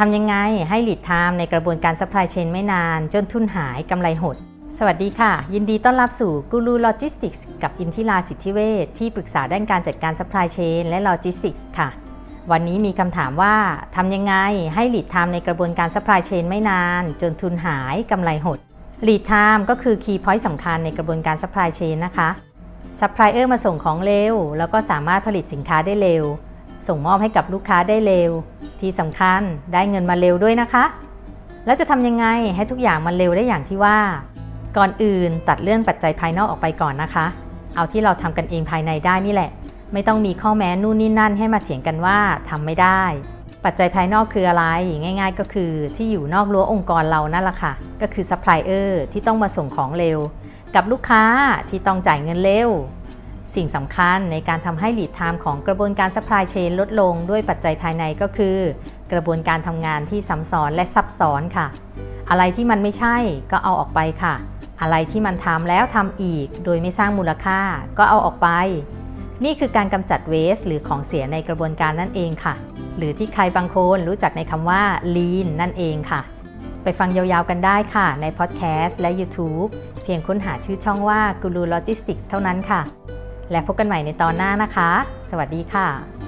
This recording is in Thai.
ทำยังไงให้ lead time ในกระบวนการ supply chain ไม่นาน จนทุนหายกำไรหด สวัสดีค่ะ ยินดีต้อนรับสู่กูรูโลจิสติกส์กับอินทิราสิทธิเวชที่ปรึกษาด้านการจัดการ supply chain และ logistics ค่ะ วันนี้มีคำถามว่าทำยังไงให้ lead time ในกระบวนการ supply chain ไม่นาน จนทุนหายกำไรหด lead time ก็คือ key point สำคัญในกระบวนการ supply chain นะคะซัพพลายเออร์มาส่งของเร็ว แล้วก็สามารถผลิตสินค้าได้เร็ว ส่งมอบให้กับลูกค้าได้เร็ว ที่สำคัญได้เงินมาเร็วด้วยนะคะ แล้วจะทำยังไงให้ทุกอย่างมันเร็วได้อย่างที่ว่า ก่อนอื่นตัดเรื่องปัจจัยภายนอกออกไปก่อนนะคะ เอาที่เราทำกันเองภายในได้นี่แหละ ไม่ต้องมีข้อแม้นู่นนี่นั่นให้มาเถียงกันว่าทำไม่ได้ ปัจจัยภายนอกคืออะไรง่าย ๆ ก็คือที่อยู่นอกรั้วองค์กรเรานั่นแหละค่ะ ก็คือซัพพลายเออร์ที่ต้องมาส่งของเร็ว กับลูกค้าที่ต้องจ่ายเงินเร็ว สิ่งสำคัญในการทำให้ lead time ของกระบวนการ supply chain ลดลงด้วยปัจจัยภายในก็คือ กระบวนการทำงานที่ซ้ำซ้อนและซับซ้อนค่ะ อะไรที่มันไม่ใช่ก็เอาออกไปค่ะ อะไรที่มันทำแล้วทำอีก โดยไม่สร้างมูลค่าก็เอาออกไป นี่คือการกำจัดเวสหรือของเสียในกระบวนการนั่นเองค่ะ หรือที่ใครบางคนรู้จักในคำว่า lean นั่นเองค่ะ ไปฟังยาวๆกันได้ค่ะ ในพอดแคสต์และ YouTube เพียงค้นหาชื่อช่องว่า Guru Logistics เท่านั้นค่ะ และพบกันใหม่ในตอนหน้านะคะ สวัสดีค่ะ